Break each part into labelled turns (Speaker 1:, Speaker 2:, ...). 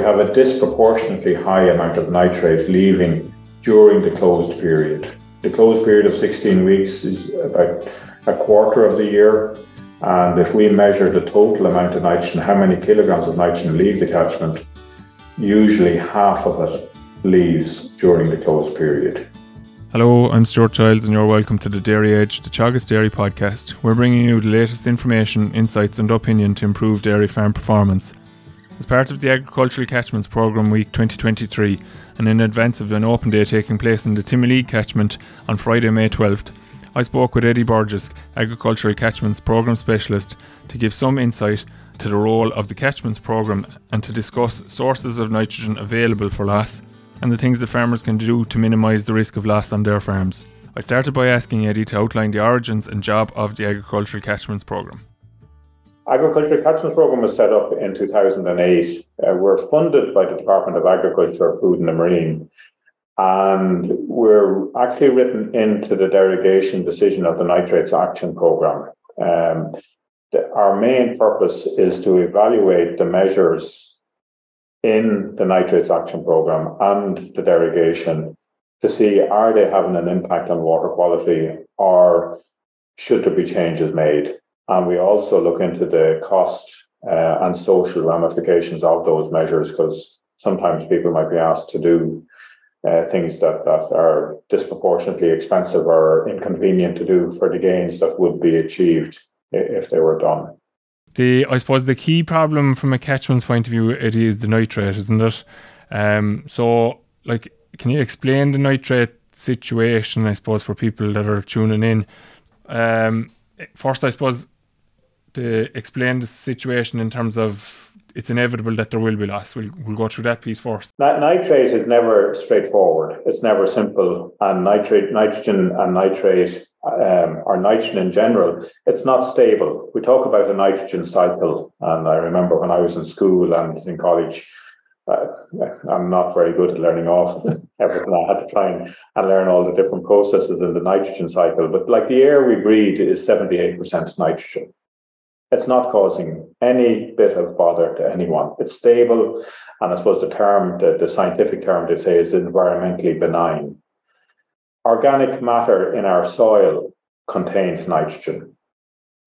Speaker 1: we have a disproportionately high amount of nitrate leaving during the closed period. The closed period of 16 weeks is about a quarter of the year. And if we measure the total amount of nitrogen, how many kilograms of nitrogen leave the catchment, usually half of it leaves during the closed period.
Speaker 2: Hello, I'm Stuart Childs, and you're welcome to the Dairy Edge, the Teagasc Dairy podcast. We're bringing you the latest information, insights, and opinion to improve dairy farm performance. As part of the Agricultural Catchments Programme Week 2023, and in advance of an open day taking place in the Timoleague catchment on Friday, May 12th, I spoke with Eddie Burgess, Agricultural Catchments Programme Specialist, to give some insight to the role of the Catchments Programme and to discuss sources of nitrogen available for loss and the things that farmers can do to minimise the risk of loss on their farms. I started by asking Eddie to outline the origins and job of the Agricultural Catchments Programme.
Speaker 1: Agricultural Catchment Programme was set up in 2008. Uh, we're funded by the Department of Agriculture, Food and the Marine, and we're actually written into the derogation decision of the Nitrates Action Programme. Um, the, our main purpose is to evaluate the measures in the Nitrates Action Programme and the derogation to see are they having an impact on water quality or should there be changes made. And we also look into the cost uh, and social ramifications of those measures because sometimes people might be asked to do uh, things that, that are disproportionately expensive or inconvenient to do for the gains that would be achieved if they were done.
Speaker 2: The I suppose the key problem from a catchment's point of view it is the nitrate, isn't it? Um, so like can you explain the nitrate situation, I suppose, for people that are tuning in? Um, first, I suppose, to explain the situation in terms of it's inevitable that there will be loss. We'll, we'll go through that piece first.
Speaker 1: Nitrate is never straightforward. It's never simple. And nitrate, nitrogen and nitrate, um, or nitrogen in general, it's not stable. We talk about a nitrogen cycle. And I remember when I was in school and in college, uh, I'm not very good at learning off everything. I had to try and, and learn all the different processes in the nitrogen cycle. But like the air we breathe is 78% nitrogen. It's not causing any bit of bother to anyone. It's stable. And I suppose the term, the, the scientific term they say is environmentally benign. Organic matter in our soil contains nitrogen.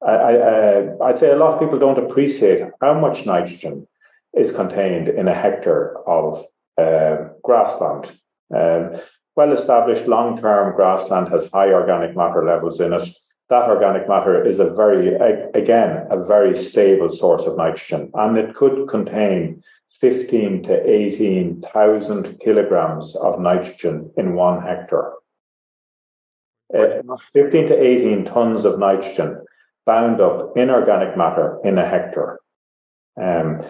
Speaker 1: I, I, I'd say a lot of people don't appreciate how much nitrogen is contained in a hectare of uh, grassland. Um, well established long term grassland has high organic matter levels in it that organic matter is a very, again, a very stable source of nitrogen, and it could contain 15 to 18,000 kilograms of nitrogen in one hectare. Uh, 15 to 18 tons of nitrogen bound up in organic matter in a hectare. Um,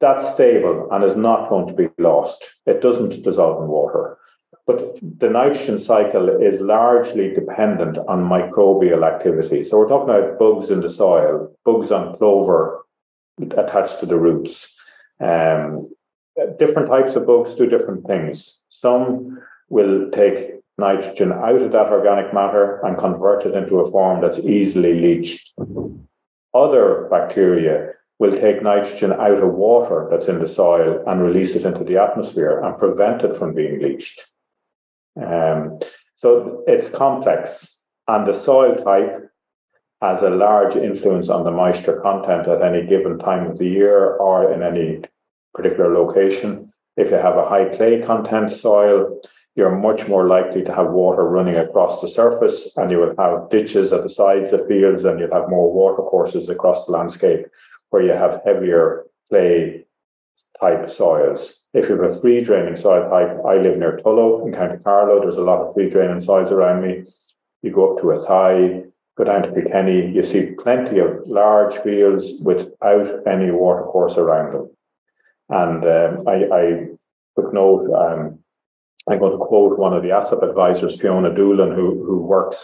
Speaker 1: that's stable and is not going to be lost. It doesn't dissolve in water. But the nitrogen cycle is largely dependent on microbial activity. So we're talking about bugs in the soil, bugs on clover attached to the roots. Um, different types of bugs do different things. Some will take nitrogen out of that organic matter and convert it into a form that's easily leached. Other bacteria will take nitrogen out of water that's in the soil and release it into the atmosphere and prevent it from being leached. Um, so it's complex, and the soil type has a large influence on the moisture content at any given time of the year or in any particular location. If you have a high clay content soil, you're much more likely to have water running across the surface and you will have ditches at the sides of fields and you'll have more water courses across the landscape where you have heavier clay type soils. If you have a free draining soil type, I live near Tullow in County Carlow. There's a lot of free draining soils around me. You go up to Athy, go down to Kilkenny, you see plenty of large fields without any watercourse around them. And um, I, I, took note, um, I'm going to quote one of the ASSAP advisors, Fiona Doolan, who, who works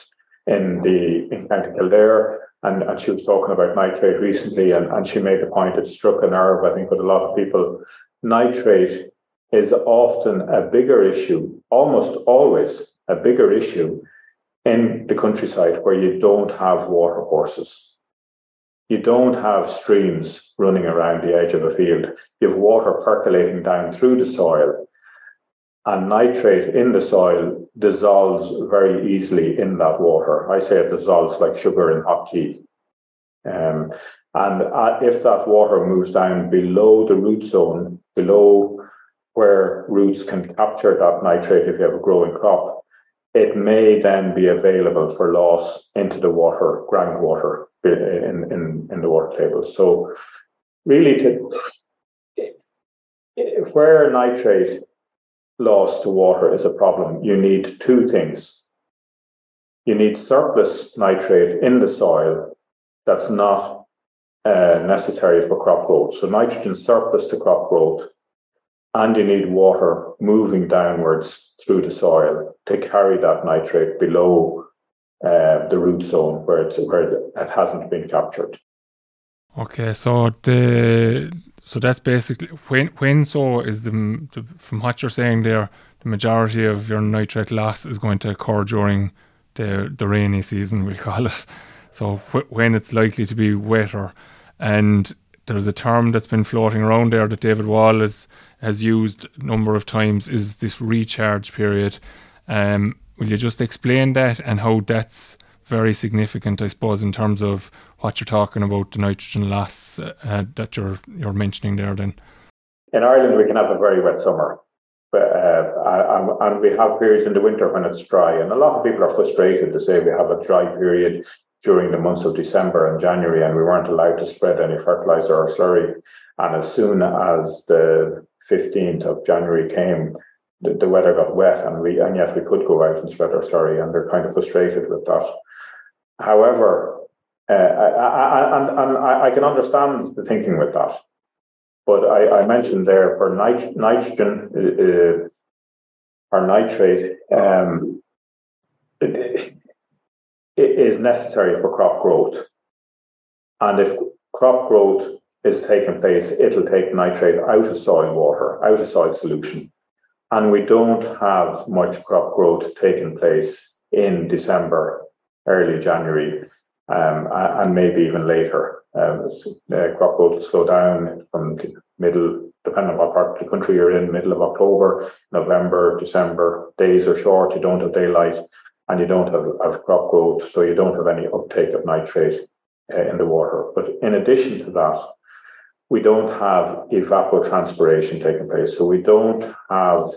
Speaker 1: in the in County Kildare, and, and she was talking about nitrate recently, and, and she made the point it struck a nerve, I think, with a lot of people. Nitrate is often a bigger issue, almost always a bigger issue in the countryside where you don't have water courses. you don't have streams running around the edge of a field. You have water percolating down through the soil, and nitrate in the soil dissolves very easily in that water. I say it dissolves like sugar in hot tea. Um, and uh, if that water moves down below the root zone, below where roots can capture that nitrate if you have a growing crop, it may then be available for loss into the water, groundwater in, in, in the water table. So really to where nitrate loss to water is a problem, you need two things. You need surplus nitrate in the soil that's not uh, necessary for crop growth. So nitrogen surplus to crop growth and you need water moving downwards through the soil to carry that nitrate below uh, the root zone where where it hasn't been captured.
Speaker 2: Okay, so the so that's basically when when so is the, the from what you're saying there, the majority of your nitrate loss is going to occur during the the rainy season, we'll call it. So wh- when it's likely to be wetter, and there's a term that's been floating around there that David Wall has has used a number of times is this recharge period. Um, will you just explain that and how that's very significant, I suppose, in terms of what you're talking about the nitrogen loss uh, uh that you're you're mentioning there? Then
Speaker 1: in Ireland, we can have a very wet summer. But, uh, and, we have periods in the winter when it's dry, and a lot of people are frustrated to say we have a dry period during the months of December and January, and we weren't allowed to spread any fertilizer or slurry. And as soon as the 15th of January came, the, the, weather got wet, and we and yet we could go out and spread our slurry, and they're kind of frustrated with that. However, uh, I, I, and, and I, I, can understand the thinking with that, but I, I mentioned there for nit- nitrogen uh, or nitrate. Um, it, is necessary for crop growth. And if crop growth is taking place, it'll take nitrate out of soil water, out of soil solution. And we don't have much crop growth taking place in December, early January, um, and maybe even later. Um, uh, crop growth will slow down from middle, depending on what part of the country you're in, middle of October, November, December. Days are short, you don't have daylight and you don't have, have crop growth, so you don't have any uptake of nitrate uh, in the water. But in addition to that, we don't have evapotranspiration taking place. So we don't have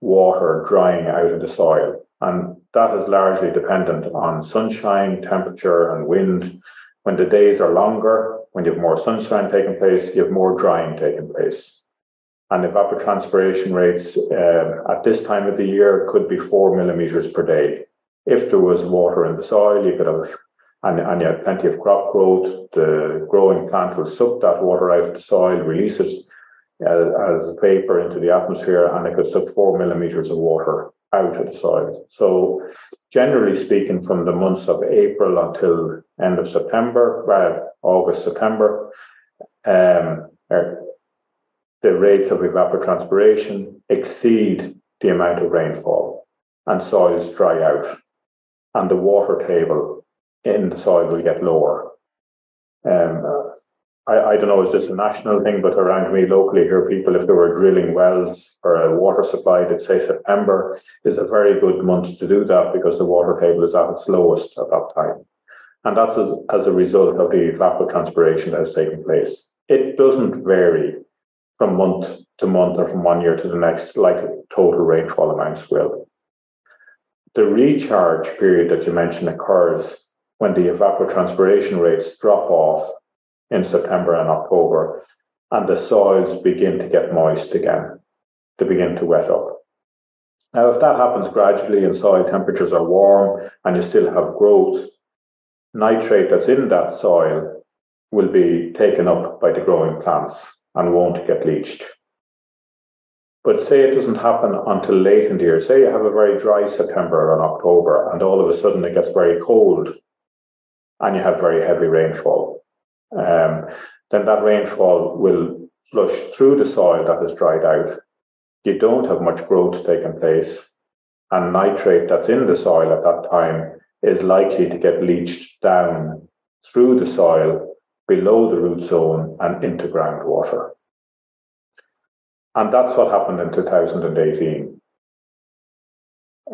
Speaker 1: water drying out of the soil. And that is largely dependent on sunshine, temperature, and wind. When the days are longer, when you have more sunshine taking place, you have more drying taking place. And evapotranspiration rates uh, at this time of the year could be four millimeters per day if there was water in the soil, you could have, and, and you had plenty of crop growth, the growing plant will suck that water out of the soil, release it uh, as vapor into the atmosphere, and it could suck four millimeters of water out of the soil. So, generally speaking, from the months of April until end of September, well, August, September, um, er, the rates of evapotranspiration exceed the amount of rainfall, and soils dry out and the water table in the soil will get lower. Um, I, I don't know, is this a national thing, but around me locally here, people, if they were drilling wells for a water supply, they'd say September is a very good month to do that because the water table is at its lowest at that time. And that's as, as a result of the evapotranspiration that has taken place. It doesn't vary from month to month or from one year to the next like total rainfall amounts will. The recharge period that you mentioned occurs when the evapotranspiration rates drop off in September and October, and the soils begin to get moist again, to begin to wet up. Now, if that happens gradually and soil temperatures are warm and you still have growth, nitrate that's in that soil will be taken up by the growing plants and won't get leached. But say it doesn't happen until late in the year. Say you have a very dry September and October, and all of a sudden it gets very cold, and you have very heavy rainfall. Um, then that rainfall will flush through the soil that is dried out. You don't have much growth taking place, and nitrate that's in the soil at that time is likely to get leached down through the soil below the root zone and into groundwater. And that's what happened in 2018.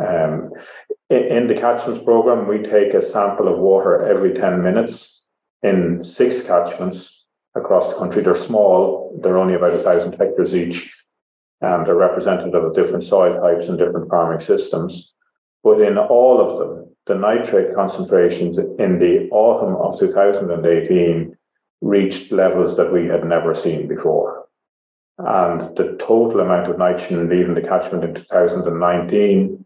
Speaker 1: Um, in the catchments program, we take a sample of water every 10 minutes in six catchments across the country. They're small, they're only about a thousand hectares each, and they're representative of different soil types and different farming systems. But in all of them, the nitrate concentrations in the autumn of 2018 reached levels that we had never seen before. And the total amount of nitrogen leaving the catchment in 2019,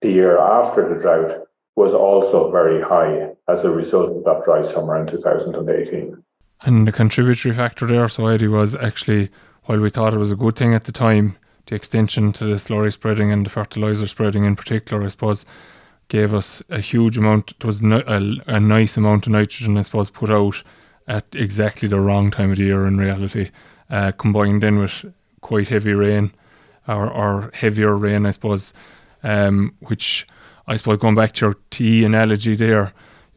Speaker 1: the year after the drought, was also very high as a result of that dry summer in 2018.
Speaker 2: And the contributory factor there, so Eddie, was actually, while we thought it was a good thing at the time, the extension to the slurry spreading and the fertilizer spreading in particular, I suppose, gave us a huge amount. It was a, a nice amount of nitrogen, I suppose, put out at exactly the wrong time of the year in reality, uh, combined in with quite heavy rain or, or heavier rain, I suppose, um, which I suppose going back to your tea analogy there,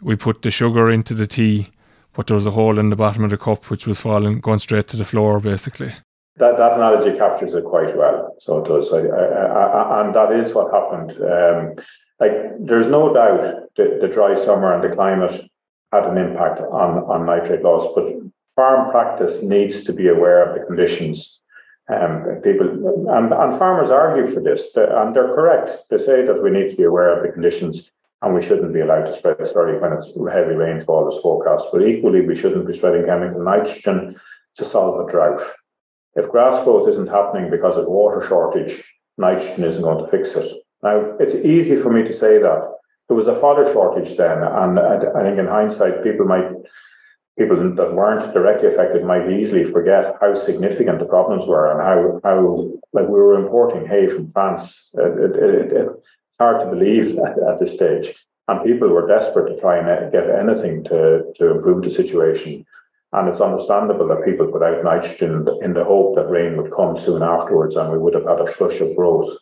Speaker 2: we put the sugar into the tea, but there was a hole in the bottom of the cup which was falling, going straight to the floor, basically.
Speaker 1: That, that analogy captures it quite well. So it does, I, I, I, and that is what happened. Um, like, there's no doubt that the dry summer and the climate had an impact on, on nitrate loss, but farm practice needs to be aware of the conditions. Um, people and, and farmers argue for this, and they're correct. They say that we need to be aware of the conditions and we shouldn't be allowed to spread slurry when it's heavy rainfall is forecast. But equally, we shouldn't be spreading chemical nitrogen to solve a drought. If grass growth isn't happening because of water shortage, nitrogen isn't going to fix it. Now, it's easy for me to say that. There was a fodder shortage then, and I think in hindsight, people might people that weren't directly affected might easily forget how significant the problems were and how how like we were importing hay from France. It, it, it, it's hard to believe at, at, this stage, and people were desperate to try and get anything to to improve the situation. And it's understandable that people put out nitrogen in the hope that rain would come soon afterwards, and we would have had a flush of growth.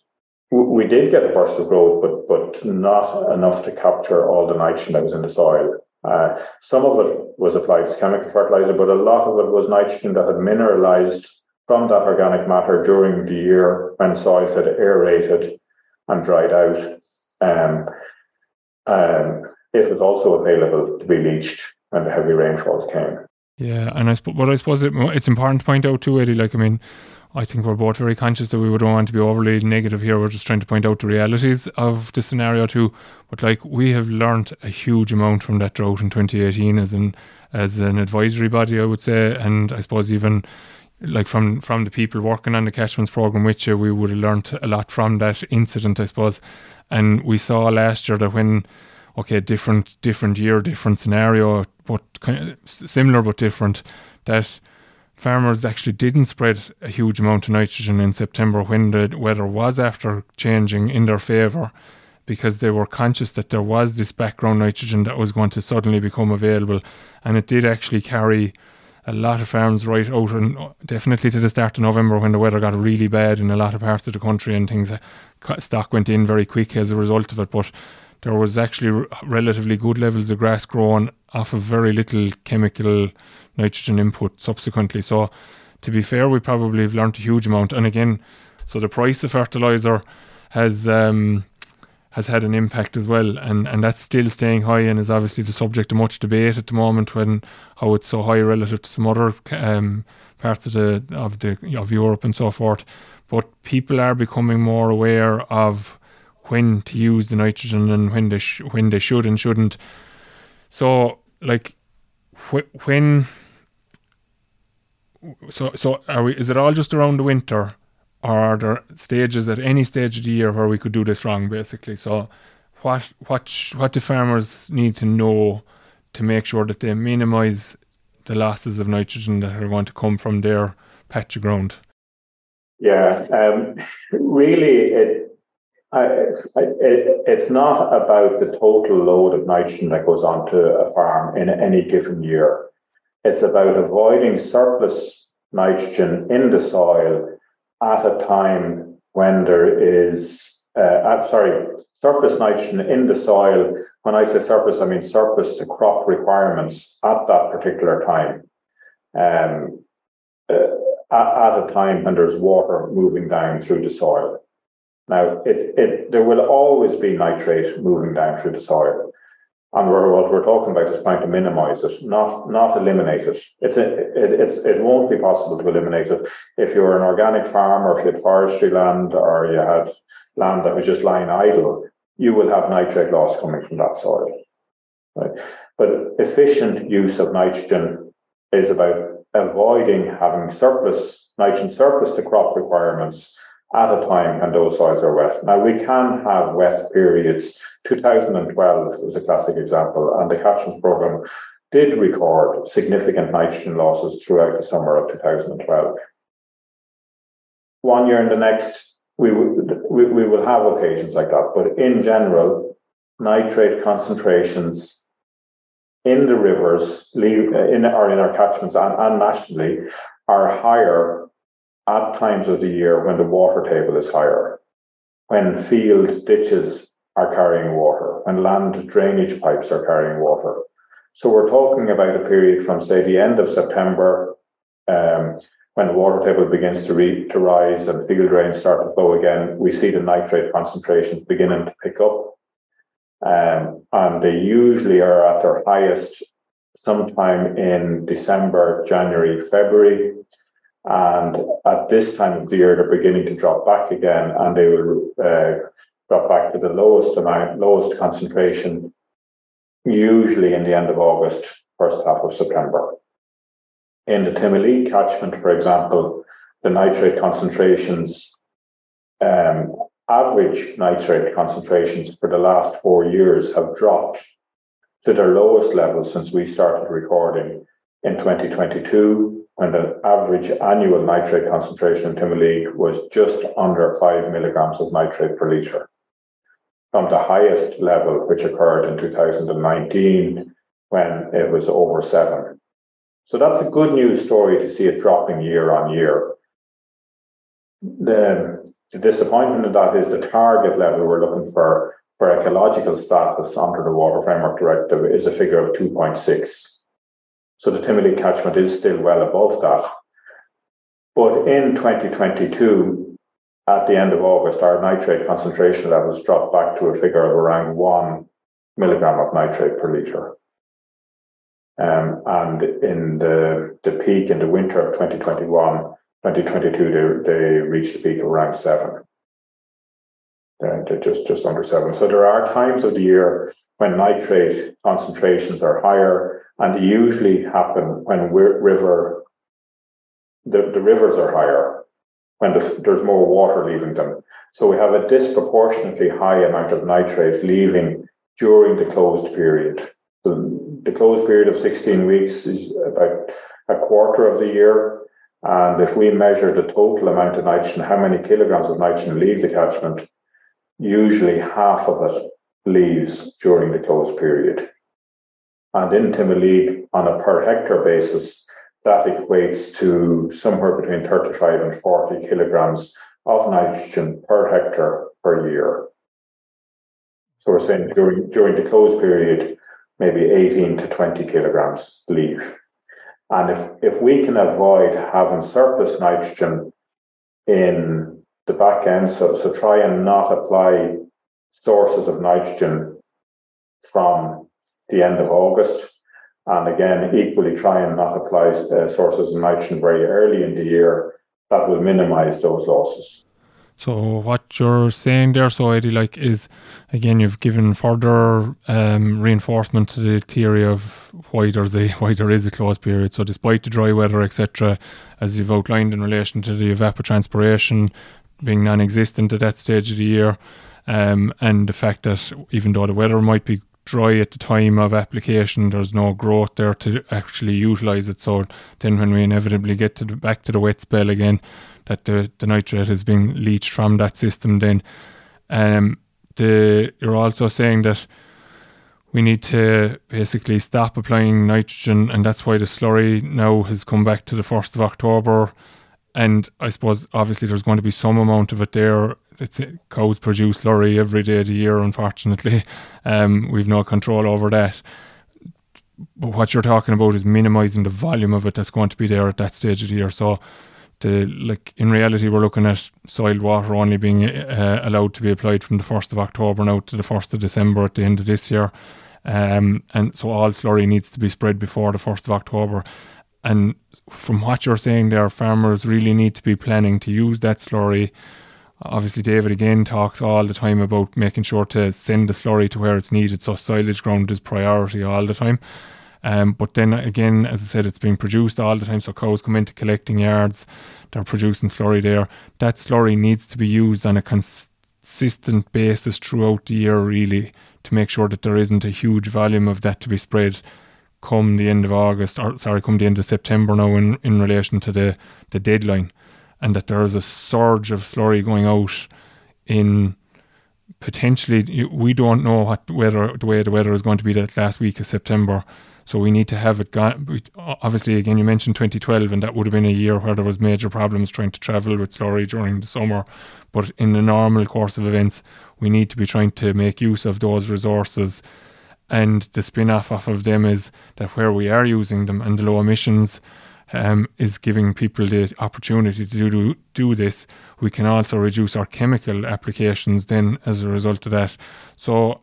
Speaker 1: We did get a burst of growth, but but not enough to capture all the nitrogen that was in the soil. Uh, some of it was applied as chemical fertilizer, but a lot of it was nitrogen that had mineralized from that organic matter during the year when soils had aerated and dried out. Um, um, it was also available to be leached when the heavy rainfalls came.
Speaker 2: Yeah, and I suppose, I suppose it, it's important to point out too, Eddie. Like, I mean, I think we're both very conscious that we not want to be overly negative here. We're just trying to point out the realities of the scenario too. But like we have learned a huge amount from that drought in 2018 as an as an advisory body, I would say, and I suppose even like from from the people working on the catchments program with you, we would have learned a lot from that incident, I suppose. And we saw last year that when okay, different different year, different scenario, but kind of similar but different, that farmers actually didn't spread a huge amount of nitrogen in September when the weather was after changing in their favour because they were conscious that there was this background nitrogen that was going to suddenly become available and it did actually carry a lot of farms right out and definitely to the start of November when the weather got really bad in a lot of parts of the country and things stock went in very quick as a result of it but there was actually relatively good levels of grass growing off of very little chemical nitrogen input subsequently. So, to be fair, we probably have learnt a huge amount. And again, so the price of fertilizer has um, has had an impact as well, and and that's still staying high and is obviously the subject of much debate at the moment when how it's so high relative to some other um, parts of the of the of Europe and so forth. But people are becoming more aware of when to use the nitrogen and when they sh- when they should and shouldn't. So like wh- when so so are we is it all just around the winter are there stages at any stage of the year where we could do this wrong basically so what what what do farmers need to know to make sure that they minimize the losses of nitrogen that are going to come from their patch of ground
Speaker 1: yeah um, really it I, it, it's not about the total load of nitrogen that goes onto a farm in any given year. It's about avoiding surplus nitrogen in the soil at a time when there is uh, sorry, surplus nitrogen in the soil. When I say surplus, I mean surplus to crop requirements at that particular time. Um, uh, at, at, a time when there's water moving down through the soil. Now, it, it, there will always be nitrate moving down through the soil. And what we're talking about is trying to minimize it, not not eliminate it. It's a, it, it's, it won't be possible to eliminate it. If you're an organic farm or if you had forestry land or you had land that was just lying idle, you will have nitrate loss coming from that soil. Right? But efficient use of nitrogen is about avoiding having surplus nitrogen surplus to crop requirements at a time when those soils are wet. Now, we can have wet periods. 2012 was a classic example, and the catchment program did record significant nitrogen losses throughout the summer of 2012. One year and the next, we, we, we will have occasions like that, but in general, nitrate concentrations in the rivers, in, or in our catchments and, and nationally, are higher at times of the year when the water table is higher, when field ditches are carrying water, when land drainage pipes are carrying water. So we're talking about a period from, say, the end of September, um, when the water table begins to, re- to rise and field drains start to flow again. We see the nitrate concentrations beginning to pick up. Um, and they usually are at their highest sometime in December, January, February. And at this time of the year, they're beginning to drop back again, and they will uh, drop back to the lowest amount, lowest concentration, usually in the end of August, first half of September. In the Timoleague catchment, for example, the nitrate concentrations, um, average nitrate concentrations for the last four years have dropped to their lowest level since we started recording in 2022 when the average annual nitrate concentration in Timoleague was just under five milligrams of nitrate per litre, from the highest level, which occurred in 2019 when it was over seven. So that's a good news story to see it dropping year on year. The, the disappointment in that is the target level we're looking for for ecological status under the Water Framework Directive is a figure of 2.6. So the Timoleague catchment is still well above that. But in 2022, at the end of August, our nitrate concentration levels dropped back to a figure of around one milligram of nitrate per litre. Um, and in the, the peak in the winter of 2021, 2022, they, they reached a peak of around seven. They're just, just under seven. So there are times of the year when nitrate concentrations are higher and they usually happen when river the, the rivers are higher when the, there's more water leaving them. So we have a disproportionately high amount of nitrate leaving during the closed period. The, the closed period of 16 weeks is about a quarter of the year. And if we measure the total amount of nitrogen, how many kilograms of nitrogen leave the catchment, usually half of it leaves during the closed period. And in Timoleague, on a per hectare basis, that equates to somewhere between 35 and 40 kilograms of nitrogen per hectare per year. So we're saying during, during the close period, maybe 18 to 20 kilograms leave. And if, if we can avoid having surplus nitrogen in the back end, so, so try and not apply sources of nitrogen from the end of August. And again, equally try and not apply uh, sources of nitrogen very early in the year. That will minimize those losses.
Speaker 2: So what you're saying there, so Eddie, like, is again you've given further um, reinforcement to the theory of why there's a why there is a closed period. So despite the dry weather, etc., as you've outlined in relation to the evapotranspiration being non-existent at that stage of the year, um, and the fact that even though the weather might be dry at the time of application. There's no growth there to actually utilize it. So then, when we inevitably get to the, back to the wet spell again, that the, the nitrate is being leached from that system. Then, um, the you're also saying that we need to basically stop applying nitrogen, and that's why the slurry now has come back to the first of October. And I suppose obviously there's going to be some amount of it there it's cows produce slurry every day of the year. Unfortunately, um, we've no control over that. But what you're talking about is minimising the volume of it that's going to be there at that stage of the year. So, the like in reality, we're looking at soiled water only being uh, allowed to be applied from the first of October now to the first of December at the end of this year. Um, and so all slurry needs to be spread before the first of October. And from what you're saying there, farmers really need to be planning to use that slurry. Obviously, David again talks all the time about making sure to send the slurry to where it's needed. So silage ground is priority all the time. Um, but then again, as I said, it's being produced all the time. So cows come into collecting yards, they're producing slurry there. That slurry needs to be used on a consistent basis throughout the year, really, to make sure that there isn't a huge volume of that to be spread come the end of August, or sorry, come the end of September now in, in relation to the, the deadline, and that there is a surge of slurry going out in potentially, we don't know what weather, the way the weather is going to be that last week of September. So we need to have it gone. Obviously, again, you mentioned 2012, and that would have been a year where there was major problems trying to travel with slurry during the summer. But in the normal course of events, we need to be trying to make use of those resources and the spin off off of them is that where we are using them and the low emissions um, is giving people the opportunity to do, do this. We can also reduce our chemical applications then as a result of that. So,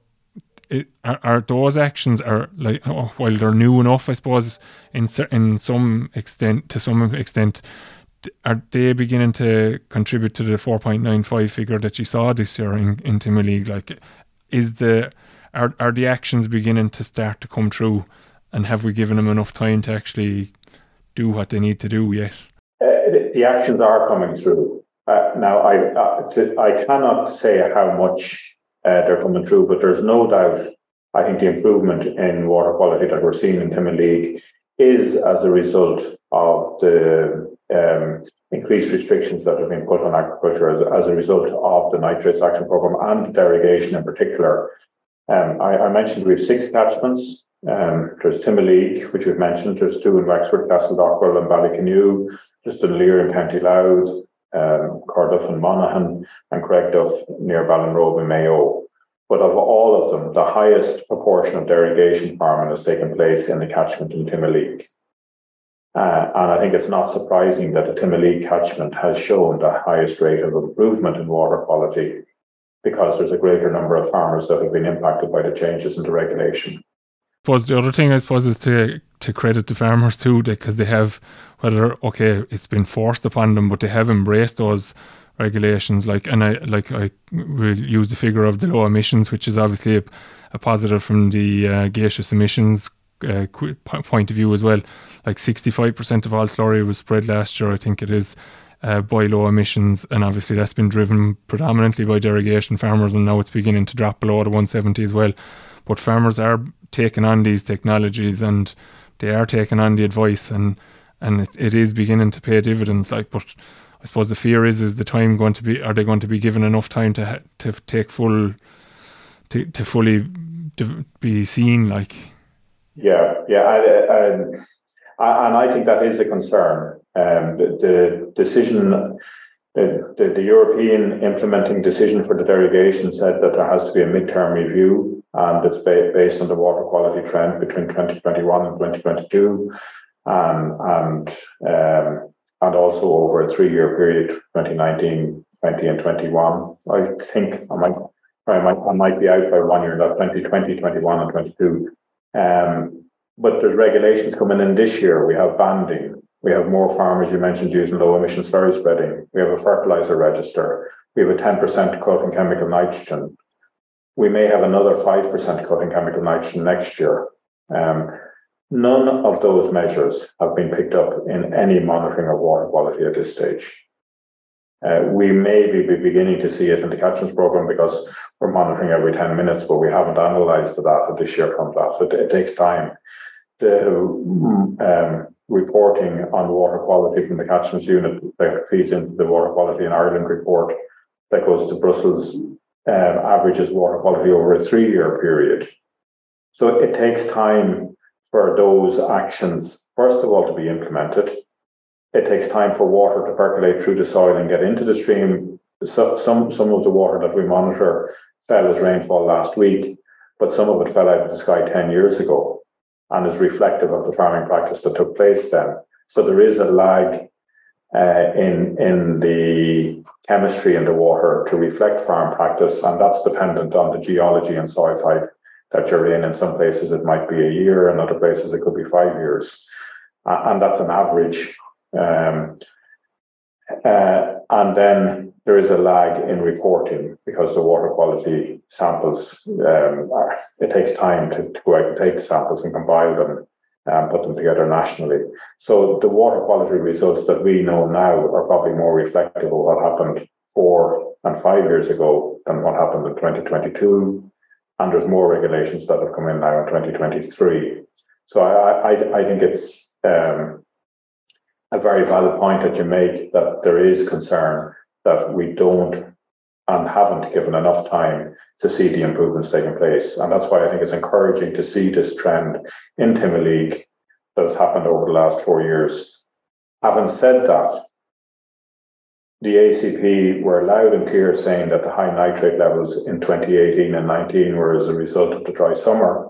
Speaker 2: it, are, are, those actions are like oh, while they're new enough, I suppose, in in some extent, to some extent, are they beginning to contribute to the 4.95 figure that you saw this year in, in Timoleague? Like, is the are are the actions beginning to start to come true, and have we given them enough time to actually do what they need to do yet?
Speaker 1: Uh, the, actions are coming through. Uh, now, I uh, to, I cannot say how much uh, they're coming through, but there's no doubt. I think the improvement in water quality that we're seeing in Timoleague is as a result of the um, increased restrictions that have been put on agriculture as, as, a result of the nitrates action program and derogation in particular. Um, I, I, mentioned we have six catchments. Um, there's Timoleague, which we've mentioned. There's two in Wexford, Castledockrell, and Ballycanew. Dunleer in County Louth, um, Corduff and Monaghan, and Cregduff near Ballinrobe and Mayo. But of all of them, the highest proportion of derogation farming has taken place in the catchment in Timoleague. Uh, and I think it's not surprising that the Timoleague catchment has shown the highest rate of improvement in water quality because there's a greater number of farmers that have been impacted by the changes in the regulation.
Speaker 2: Suppose the other thing I suppose is to to credit the farmers too, because they have whether okay it's been forced upon them, but they have embraced those regulations. Like and I like I will use the figure of the low emissions, which is obviously a, a positive from the uh, gaseous emissions uh, point of view as well. Like 65% of all slurry was spread last year, I think it is, uh, by low emissions, and obviously that's been driven predominantly by derogation farmers, and now it's beginning to drop below the 170 as well. But farmers are taking on these technologies, and they are taking on the advice, and and it, it is beginning to pay dividends. Like, but I suppose the fear is is the time going to be? Are they going to be given enough time to to take full to to fully to be seen? Like,
Speaker 1: yeah, yeah, I, I, and I think that is a concern. Um, the, the, decision, the, the, the, European implementing decision for the derogation said that there has to be a midterm review, and it's ba- based on the water quality trend between 2021 and 2022, um, and um, and also over a three-year period, 2019, 20, and 21. I think I might, I might, I might be out by one year, not 2020, 21, and 22. Um, but there's regulations coming in this year. We have banding. We have more farmers, you mentioned, using low emission slurry spreading. We have a fertilizer register. We have a 10% cut in chemical nitrogen. We may have another 5% cut in chemical nitrogen next year. Um, none of those measures have been picked up in any monitoring of water quality at this stage. Uh, we may be beginning to see it in the catchments program because we're monitoring every 10 minutes, but we haven't analysed the data this year from that. So it, it takes time the um, reporting on water quality from the catchments unit that feeds into the water quality in Ireland report that goes to Brussels um, averages water quality over a three year period. So it takes time for those actions, first of all, to be implemented. It takes time for water to percolate through the soil and get into the stream so, some some of the water that we monitor fell as rainfall last week, but some of it fell out of the sky ten years ago, and is reflective of the farming practice that took place then. So there is a lag uh, in in the chemistry in the water to reflect farm practice, and that's dependent on the geology and soil type that you're in. In some places, it might be a year, in other places, it could be five years, and that's an average. Um, uh, and then there is a lag in reporting because the water quality samples, um, are, it takes time to, to, go out and take the samples and compile them and put them together nationally. So the water quality results that we know now are probably more reflective of what happened four and five years ago than what happened in 2022. And there's more regulations that have come in now in 2023. So I, I, I think it's um, a very valid point that you make that there is concern that we don't and haven't given enough time to see the improvements taking place. And that's why I think it's encouraging to see this trend in Timoleague that has happened over the last four years. Having said that, the ACP were loud and clear saying that the high nitrate levels in 2018 and 19 were as a result of the dry summer.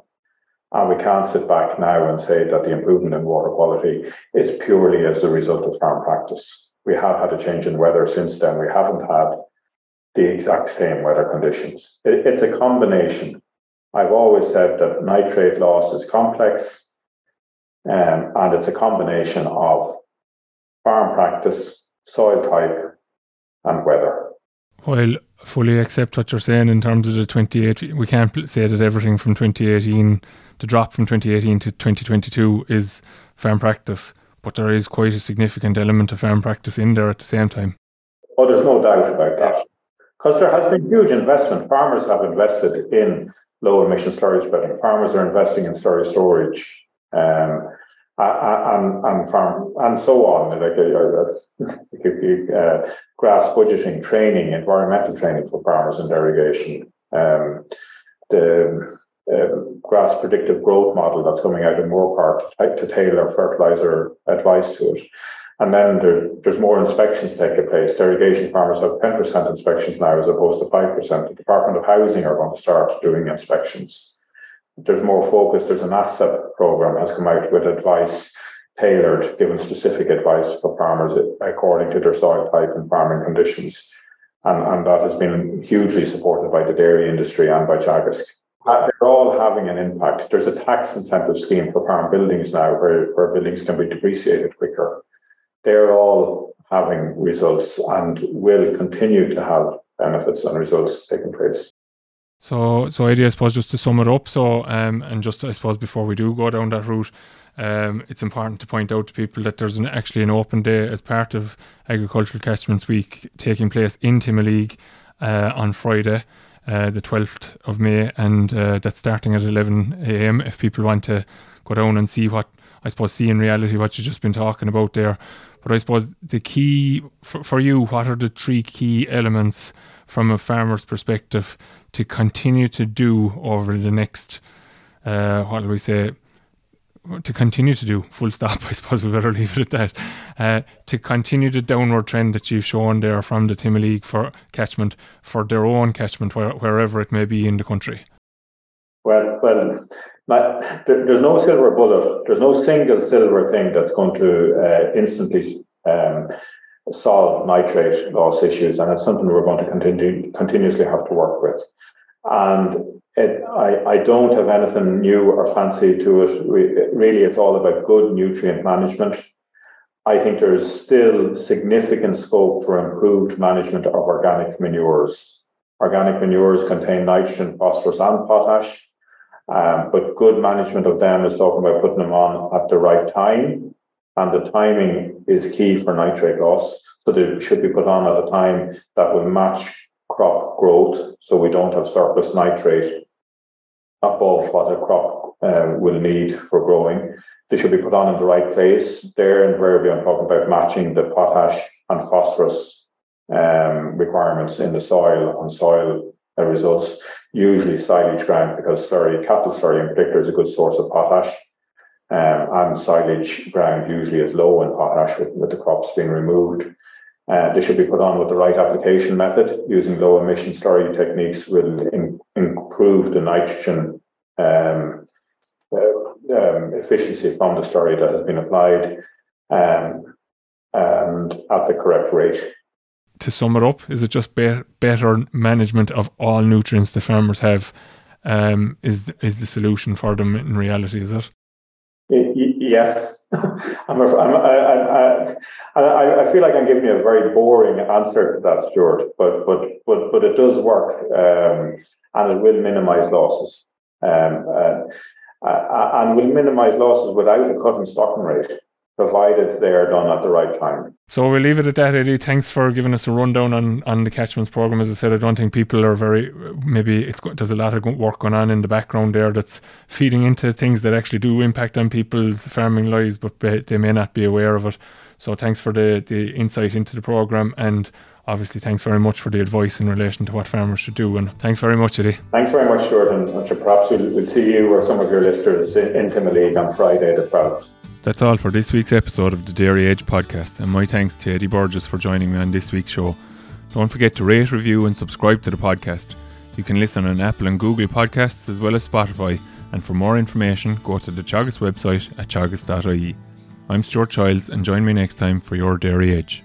Speaker 1: And we can't sit back now and say that the improvement in water quality is purely as a result of farm practice. We have had a change in weather since then. We haven't had the exact same weather conditions. It, it's a combination. I've always said that nitrate loss is complex um, and it's a combination of farm practice, soil type, and weather.
Speaker 2: I fully accept what you're saying in terms of the 2018, we can't say that everything from 2018, the drop from 2018 to 2022 is farm practice, but there is quite a significant element of farm practice in there at the same time.
Speaker 1: Oh, there's no doubt about that. Because there has been huge investment. Farmers have invested in low emission slurry spreading. Farmers are investing in slurry storage. Um, and, and farm and so on, like uh, uh, uh, grass budgeting training, environmental training for farmers and derogation, um, the uh, grass predictive growth model that's coming out in Moorepark to, to tailor fertilizer advice to it. And then there, there's more inspections taking place. Derogation farmers have 10% inspections now as opposed to 5%. The Department of Housing are going to start doing inspections. There's more focus. There's an ASSAP program has come out with advice tailored, given specific advice for farmers according to their soil type and farming conditions. And, and that has been hugely supported by the dairy industry and by Teagasc. Uh, they're all having an impact. There's a tax incentive scheme for farm buildings now where, where buildings can be depreciated quicker they're all having results and will continue to have benefits and results taking place.
Speaker 2: So, so Eddie, I suppose, just to sum it up. So, um, and just I suppose before we do go down that route, um, it's important to point out to people that there's an, actually an open day as part of Agricultural Catchments Week taking place in Timoleague uh, on Friday, uh, the 12th of May, and uh, that's starting at 11 a.m. If people want to go down and see what I suppose see in reality what you've just been talking about there, but I suppose the key for, for you, what are the three key elements from a farmer's perspective to continue to do over the next, uh, what do we say, to continue to do, full stop, I suppose we better leave it at that, uh, to continue the downward trend that you've shown there from the Timoleague for catchment, for their own catchment, where, wherever it may be in the country?
Speaker 1: Well, well, there's no silver bullet. There's no single silver thing that's going to uh, instantly um, solve nitrate loss issues, and it's something we're going to continue continuously have to work with. And it, I, I don't have anything new or fancy to it. Really, it's all about good nutrient management. I think there's still significant scope for improved management of organic manures. Organic manures contain nitrogen, phosphorus, and potash um, but good management of them is talking about putting them on at the right time. And the timing is key for nitrate loss. So they should be put on at a time that will match crop growth. So we don't have surplus nitrate above what a crop uh, will need for growing. They should be put on in the right place. There invariably I'm talking about matching the potash and phosphorus um, requirements in the soil on soil results usually silage ground because slurry, cattle slurry in particular is a good source of potash. Um, and silage ground usually is low in potash with, with the crops being removed. Uh, they should be put on with the right application method. Using low emission slurry techniques will in, improve the nitrogen um, uh, um, efficiency from the slurry that has been applied um, and at the correct rate.
Speaker 2: To sum it up, is it just be- better management of all nutrients the farmers have? Um, is is the solution for them in reality? Is it?
Speaker 1: Yes, I'm, a, I'm feel like I'm giving you a very boring answer to that, Stuart. But but but but it does work, um, and it will minimise losses, um, uh, uh, and will minimise losses without a cut in stocking rate provided they are done at the right time.
Speaker 2: So we'll leave it at that, Eddie. Thanks for giving us a rundown on, on the catchments program. As I said, I don't think people are very maybe it's there's a lot of work going on in the background there that's feeding into things that actually do impact on people's farming lives, but they may not be aware of it. So thanks for the the insight into the program and. Obviously, thanks very much for the advice in relation to what farmers should do. And thanks very much, Eddie.
Speaker 1: Thanks very much, Jordan. Perhaps we'll, we'll see you or some of your listeners in Timoleague on Friday the 12th.
Speaker 2: That's all for this week's episode of the Dairy Edge podcast, and my thanks to Eddie Burgess for joining me on this week's show. Don't forget to rate, review, and subscribe to the podcast. You can listen on Apple and Google podcasts as well as Spotify, and for more information, go to the Teagasc website at teagasc.ie. I'm Stuart Childs, and join me next time for your Dairy Edge.